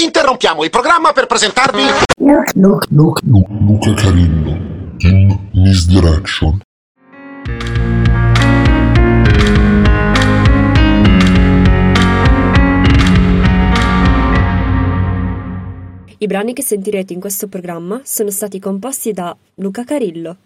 Interrompiamo il programma per presentarvi... Look, look. Luca Carillo in Misdirection. I brani che sentirete in questo programma sono stati composti da Luca Carillo.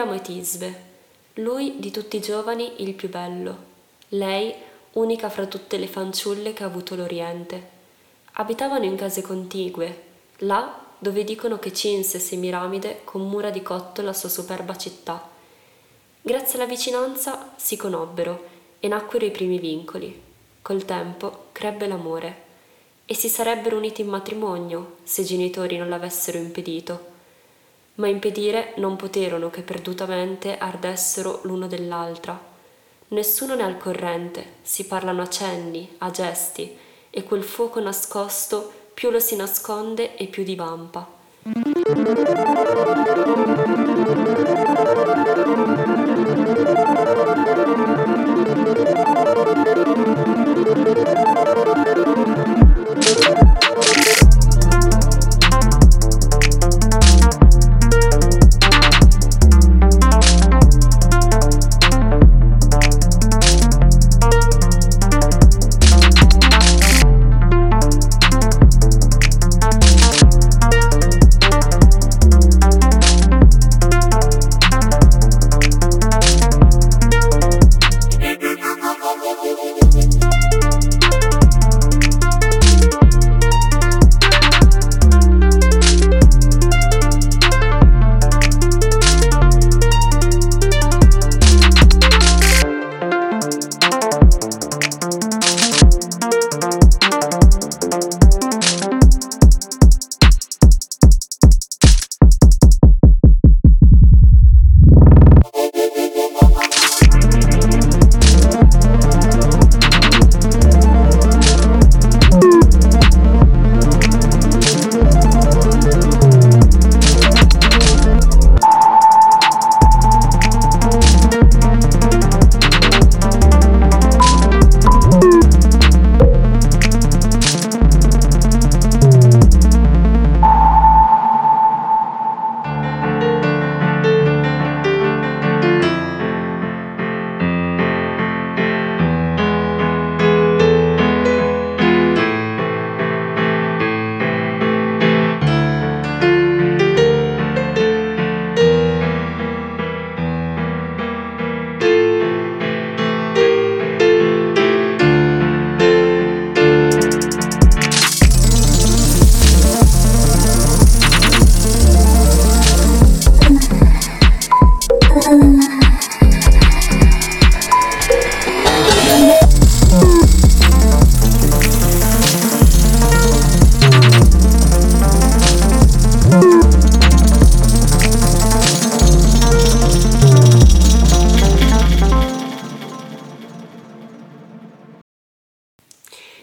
Piramo e Tisbe. Lui di tutti i giovani il più bello. Lei unica fra tutte le fanciulle che ha avuto l'Oriente. Abitavano in case contigue, là dove dicono che cinse Semiramide con mura di cotto la sua superba città. Grazie alla vicinanza si conobbero e nacquero i primi vincoli. Col tempo crebbe l'amore e si sarebbero uniti in matrimonio se i genitori non l'avessero impedito ma impedire non poterono che perdutamente ardessero l'uno dell'altra. Nessuno ne è al corrente, si parlano a cenni, a gesti, e quel fuoco nascosto più lo si nasconde e più divampa.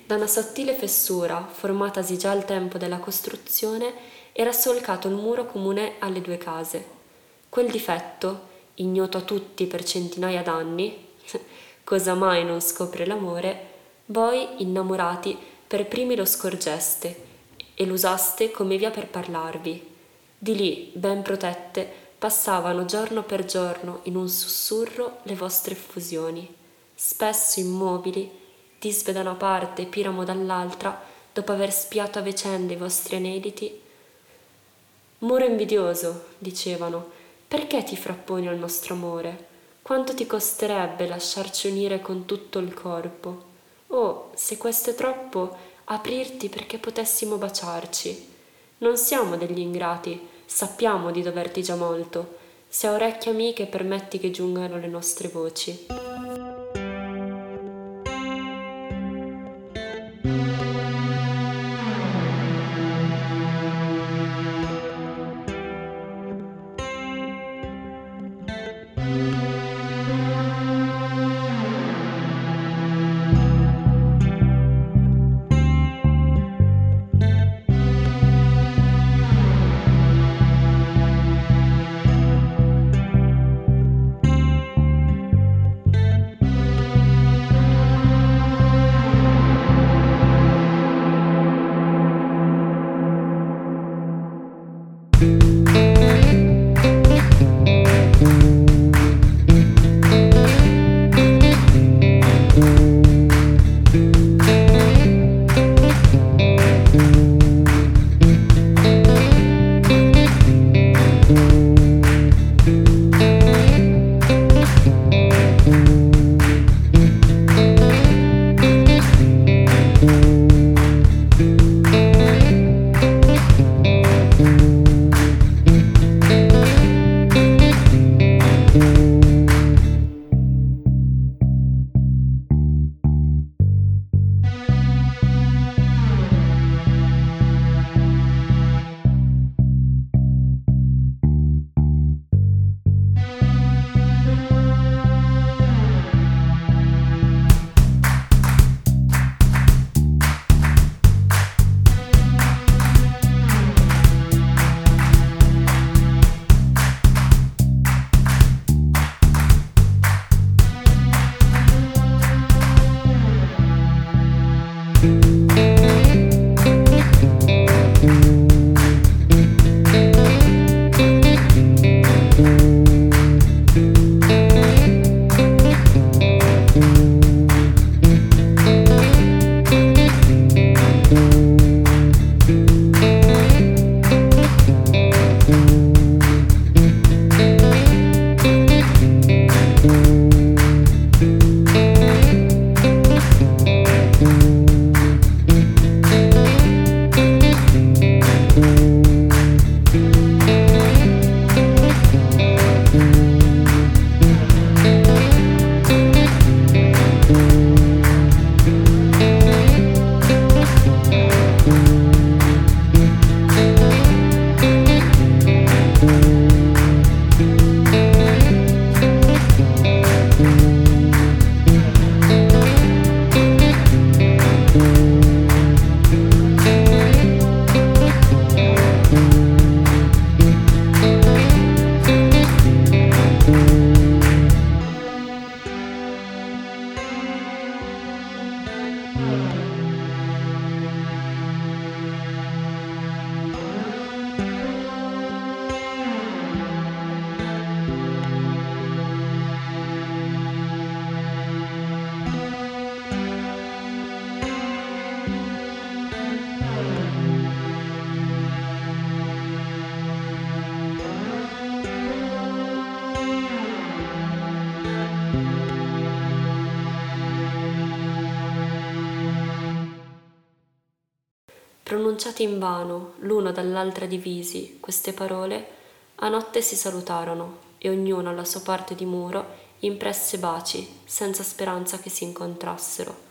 Da una sottile fessura, formatasi già al tempo della costruzione, era solcato il muro comune alle due case. Quel difetto, ignoto a tutti per centinaia d'anni, cosa mai non scopre l'amore, voi, innamorati, per primi lo scorgeste e l'usaste come via per parlarvi. Di lì, ben protette, passavano giorno per giorno in un sussurro le vostre effusioni, spesso immobili, Tisbe da una parte e Piramo dall'altra, dopo aver spiato a vicenda i vostri aneliti. Muro invidioso, dicevano, perché ti frapponi al nostro amore? Quanto ti costerebbe lasciarci unire con tutto il corpo? Oh, se questo è troppo, aprirti perché potessimo baciarci. Non siamo degli ingrati, sappiamo di doverti già molto. Se a orecchie amiche permetti che giungano le nostre voci. Música dall'altra divisi, queste parole, a notte si salutarono e ognuno alla sua parte di muro impresse baci, senza speranza che si incontrassero.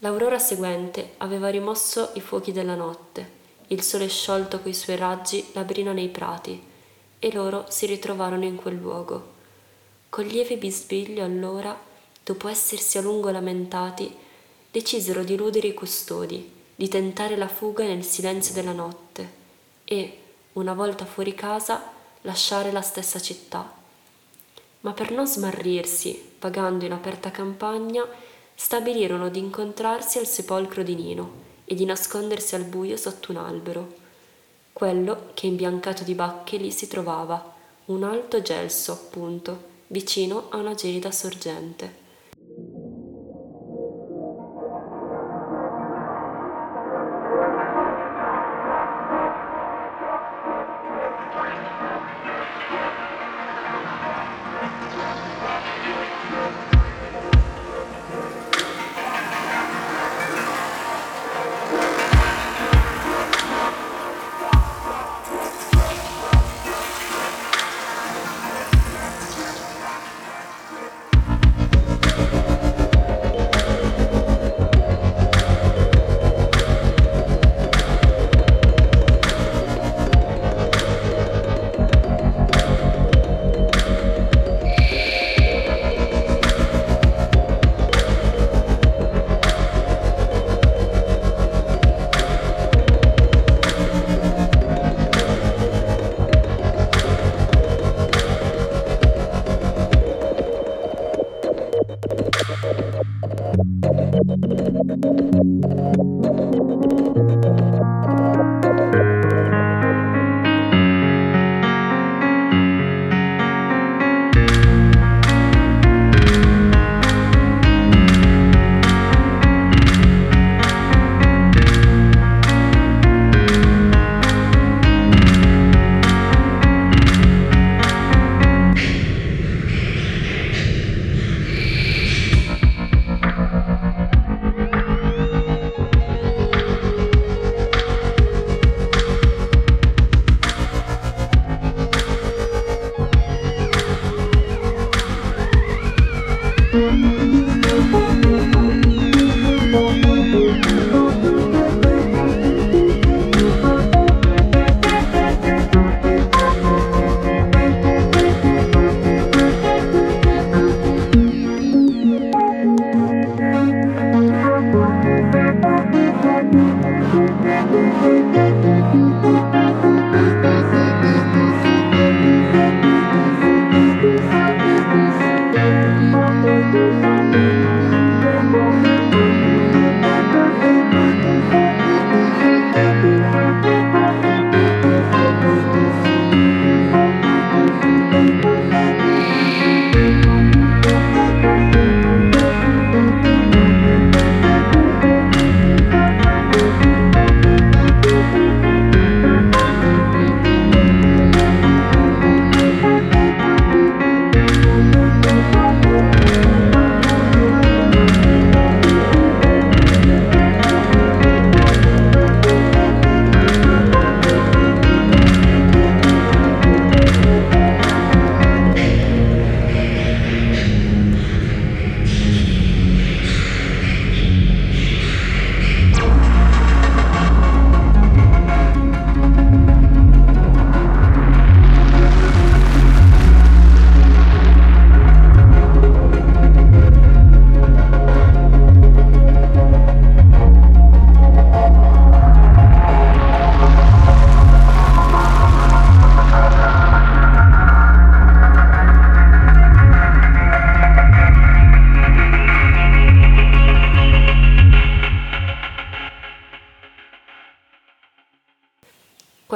L'aurora seguente aveva rimosso i fuochi della notte, il sole sciolto coi suoi raggi la brina nei prati, e loro si ritrovarono in quel luogo. Con lieve bisbiglio allora, dopo essersi a lungo lamentati, decisero di eludere i custodi, di tentare la fuga nel silenzio della notte e, una volta fuori casa, lasciare la stessa città. Ma per non smarrirsi, vagando in aperta campagna, stabilirono di incontrarsi al sepolcro di Nino e di nascondersi al buio sotto un albero. Quello che imbiancato di bacche lì si trovava, un alto gelso, appunto, vicino a una gelida sorgente.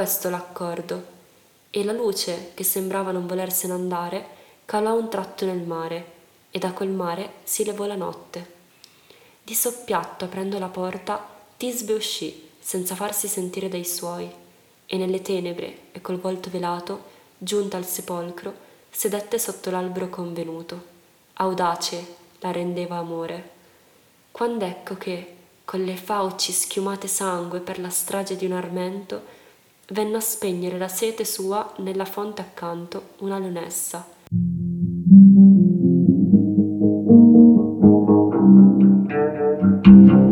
Questo l'accordo, e la luce, che sembrava non volersene andare, calò un tratto nel mare, e da quel mare si levò la notte. Di soppiatto, aprendo la porta, Tisbe uscì, senza farsi sentire dai suoi, e nelle tenebre e col volto velato, giunta al sepolcro, sedette sotto l'albero convenuto. Audace la rendeva amore. Quand'ecco che, con le fauci schiumate sangue per la strage di un armento, venne a spegnere la sete sua nella fonte accanto una leonessa. thank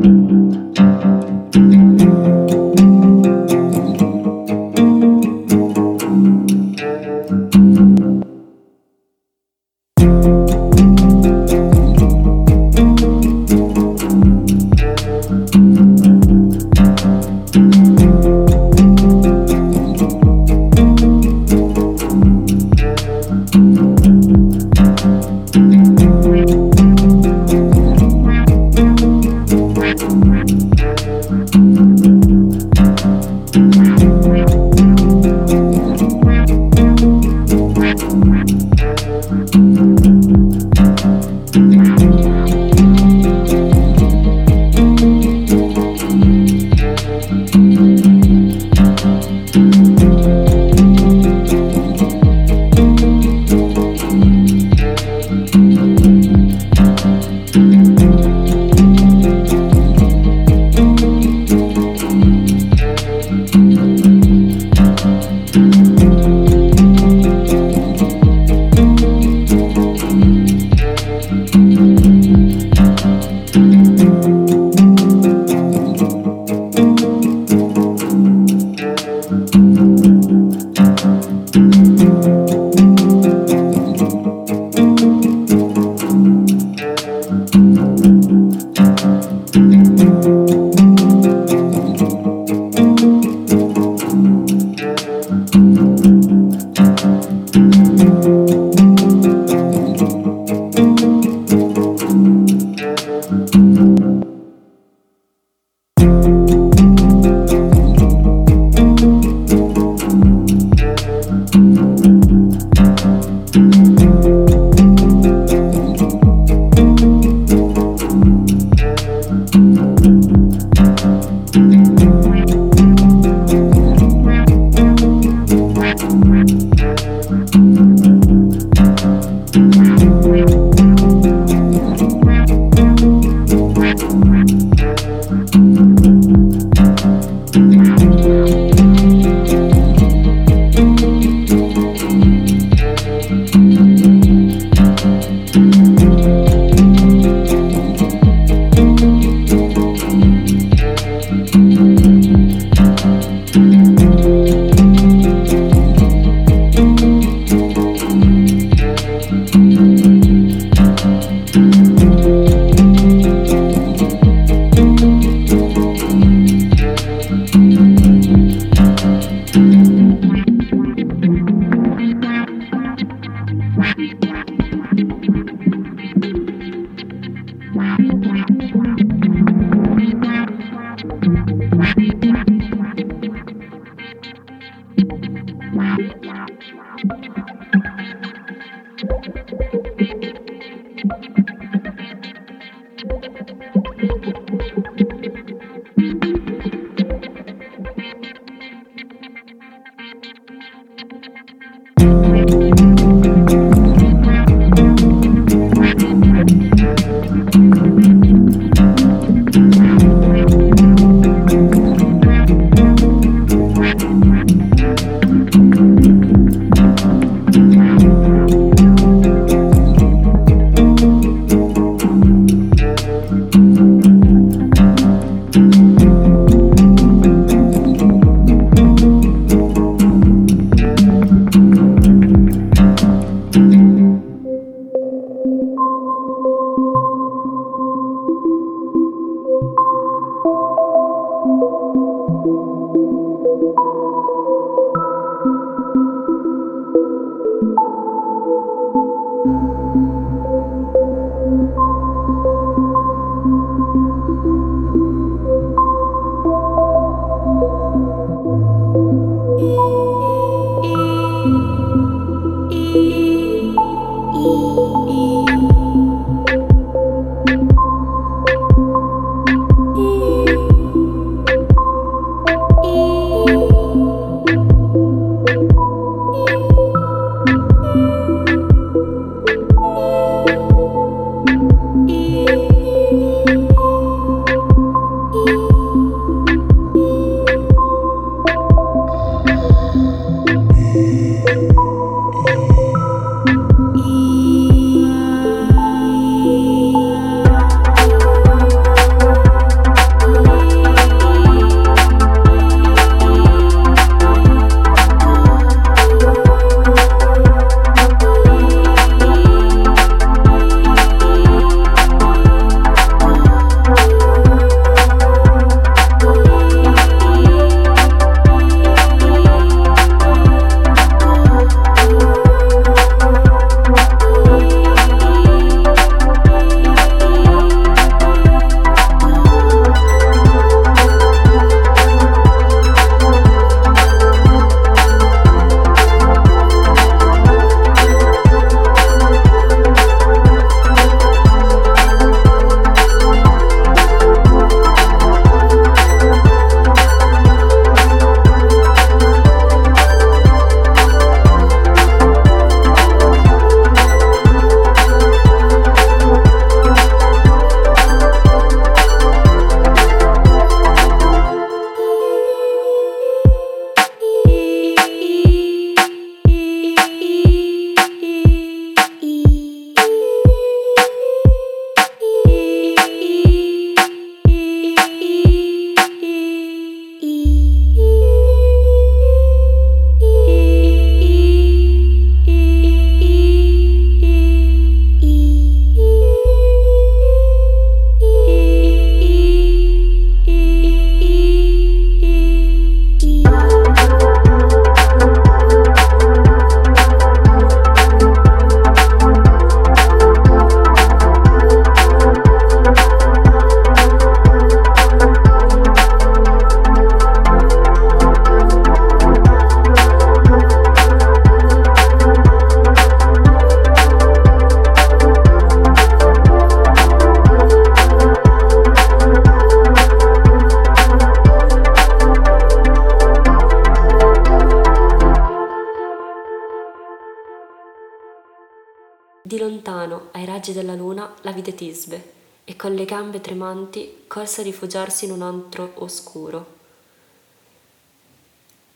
vide Tisbe e con le gambe tremanti corse a rifugiarsi in un antro oscuro.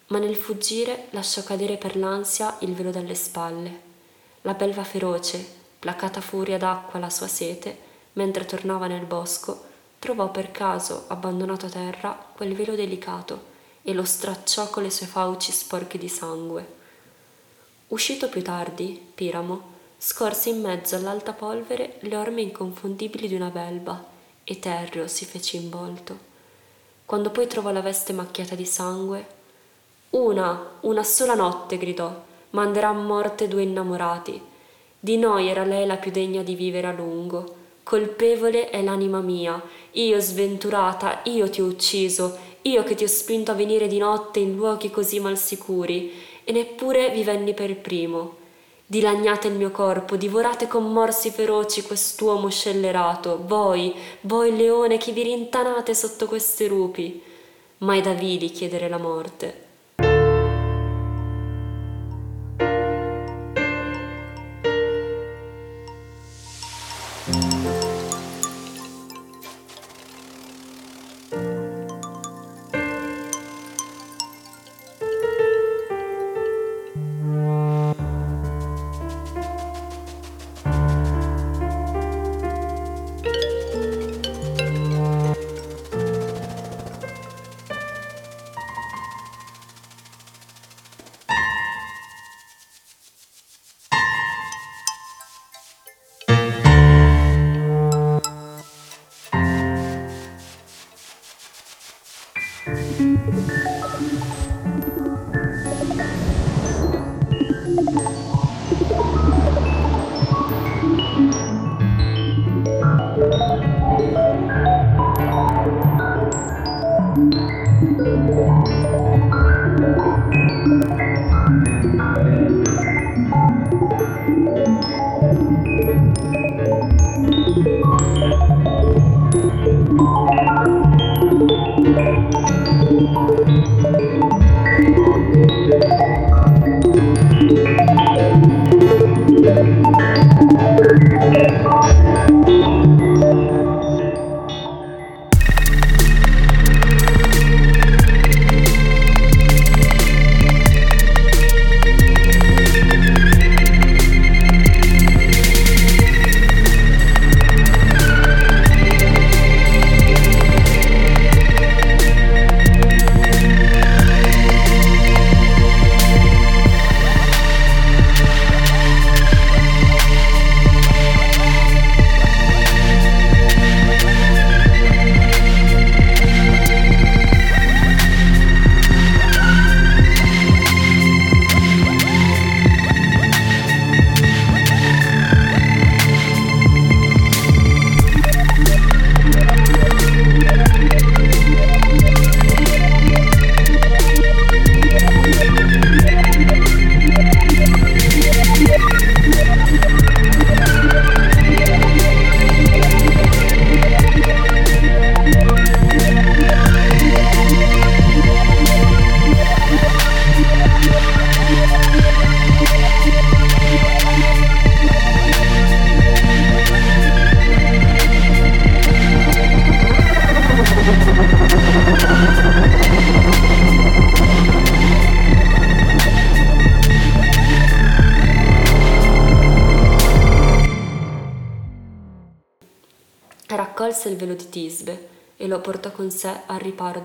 Ma nel fuggire lasciò cadere per l'ansia il velo dalle spalle. La belva feroce, placata furia d'acqua la sua sete, mentre tornava nel bosco, trovò per caso abbandonato a terra quel velo delicato e lo stracciò con le sue fauci sporche di sangue. Uscito più tardi, Piramo scorse in mezzo all'alta polvere le orme inconfondibili di una belva e terreo si fece in volto. Quando poi trovò la veste macchiata di sangue, una, una sola notte, gridò, manderà a morte due innamorati. Di noi era lei la più degna di vivere a lungo. Colpevole è l'anima mia, io sventurata, io ti ho ucciso, io che ti ho spinto a venire di notte in luoghi così malsicuri, e neppure vi venni per primo. Dilagnate il mio corpo, divorate con morsi feroci quest'uomo scellerato, voi, voi leone che vi rintanate sotto queste rupi. Mai da vili chiedere la morte.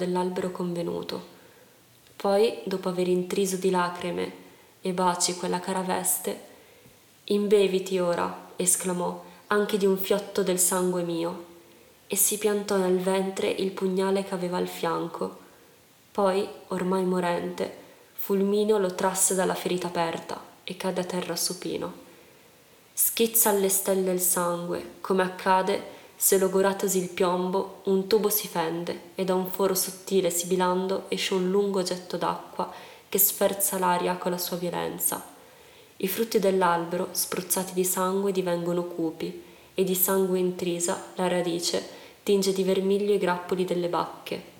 Dell'albero convenuto. Poi, dopo aver intriso di lacrime e baci quella cara veste, Imbeviti ora, esclamò, anche di un fiotto del sangue mio, e si piantò nel ventre il pugnale che aveva al fianco. Poi, ormai morente, Fulmineo lo trasse dalla ferita aperta e cadde a terra supino. Schizza alle stelle il sangue, come accade se logoratosi il piombo, un tubo si fende e da un foro sottile sibilando esce un lungo getto d'acqua che sferza l'aria con la sua violenza. I frutti dell'albero, spruzzati di sangue, divengono cupi e di sangue intrisa la radice tinge di vermiglio i grappoli delle bacche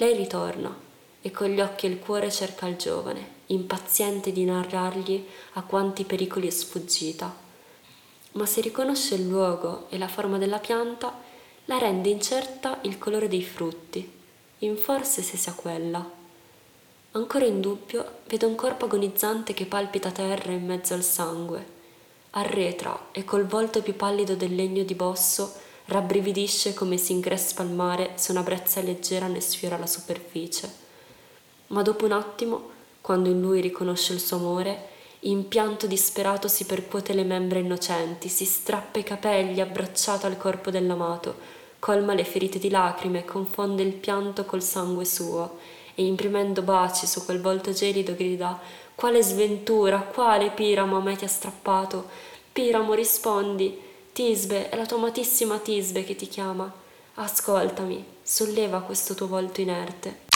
Lei ritorna e con gli occhi e il cuore cerca il giovane, impaziente di narrargli a quanti pericoli è sfuggita. Ma se riconosce il luogo e la forma della pianta, la rende incerta il colore dei frutti, in forse se sia quella. Ancora in dubbio, vede un corpo agonizzante che palpita terra in mezzo al sangue. Arretra e col volto più pallido del legno di bosso rabbrividisce come si increspa il mare se una brezza leggera ne sfiora la superficie. Ma dopo un attimo, quando in lui riconosce il suo amore, in pianto disperato si percuote le membra innocenti, si strappa i capelli abbracciato al corpo dell'amato, colma le ferite di lacrime, confonde il pianto col sangue suo e imprimendo baci su quel volto gelido grida quale sventura, quale Piramo a me ti ha strappato? Piramo rispondi, Tisbe, è la tua amatissima Tisbe che ti chiama. Ascoltami, solleva questo tuo volto inerte.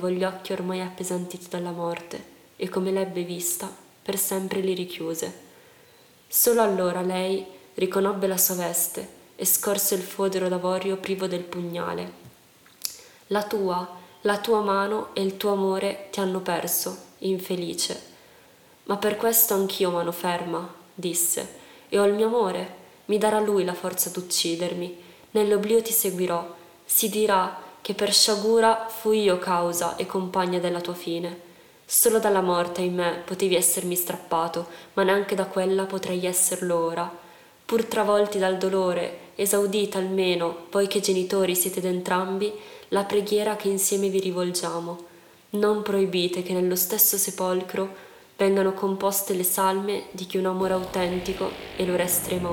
Levò gli occhi ormai appesantiti dalla morte e come l'ebbe vista, per sempre li richiuse. Solo allora lei riconobbe la sua veste e scorse il fodero d'avorio privo del pugnale. La tua, la tua mano e il tuo amore ti hanno perso, infelice. Ma per questo anch'io mano ferma, disse, e ho il mio amore, mi darà lui la forza d'uccidermi, nell'oblio ti seguirò, si dirà che per sciagura fui io causa e compagna della tua fine. Solo dalla morte, in me, potevi essermi strappato, ma neanche da quella potrei esserlo ora. Pur travolti dal dolore, esaudita almeno, voi che genitori siete d'entrambi, la preghiera che insieme vi rivolgiamo. Non proibite che nello stesso sepolcro vengano composte le salme di chi un amore autentico e l'ora estrema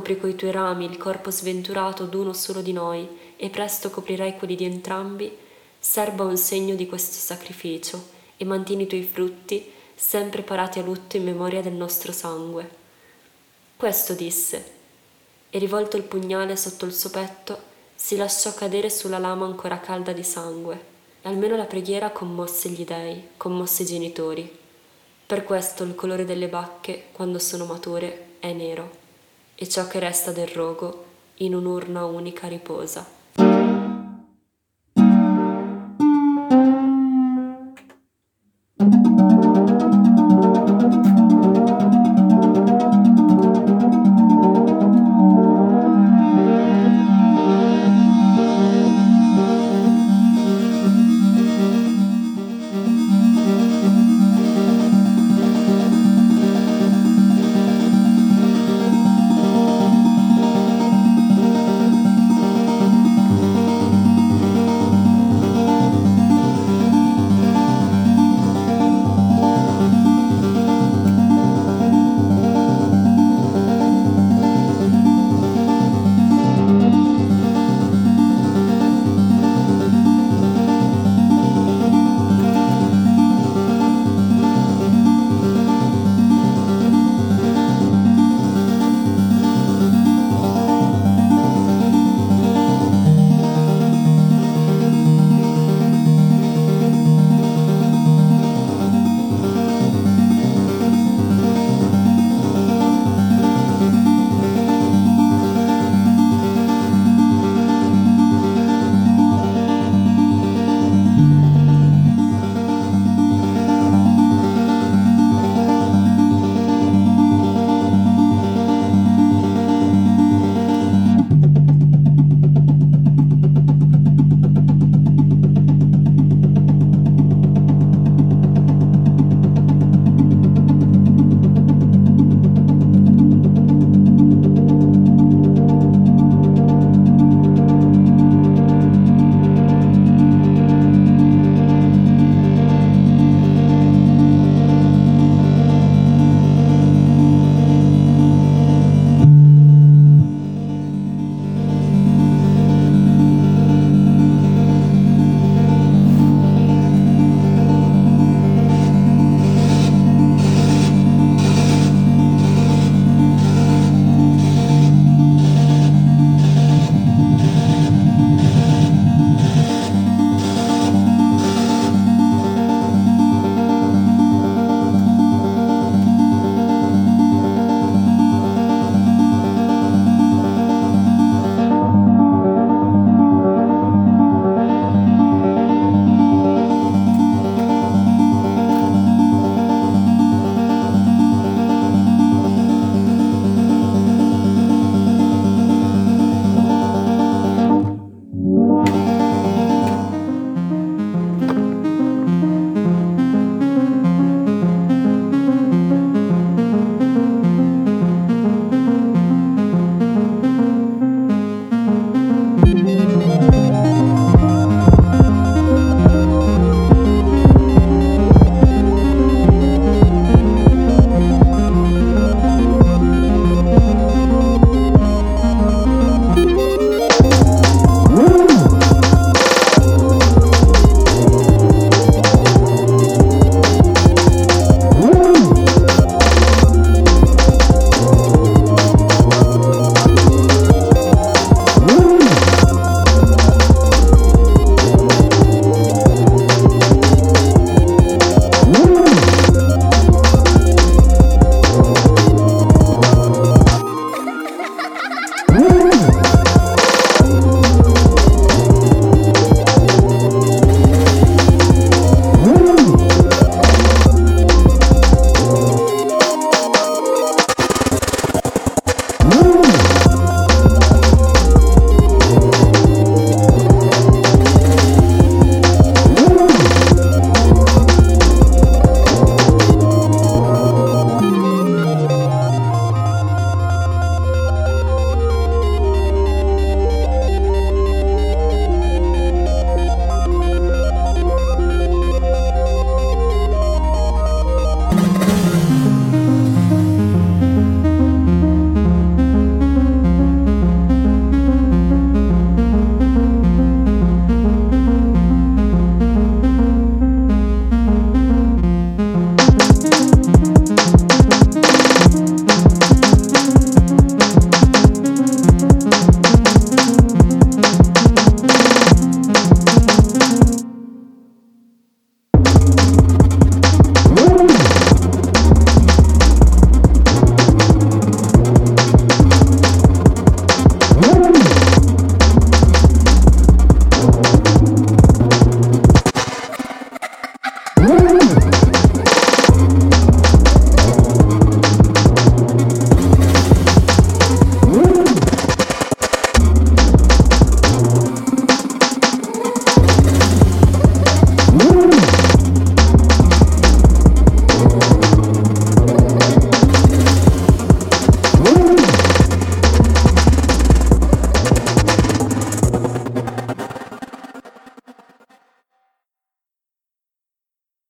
copri coi tuoi rami il corpo sventurato d'uno solo di noi, e presto coprirai quelli di entrambi, serba un segno di questo sacrificio, e mantieni i tuoi frutti sempre parati a lutto in memoria del nostro sangue. Questo disse, e rivolto il pugnale sotto il suo petto, si lasciò cadere sulla lama ancora calda di sangue. Almeno la preghiera commosse gli dei, commosse i genitori. Per questo il colore delle bacche, quando sono mature, è nero, e ciò che resta del rogo in un'urna unica riposa.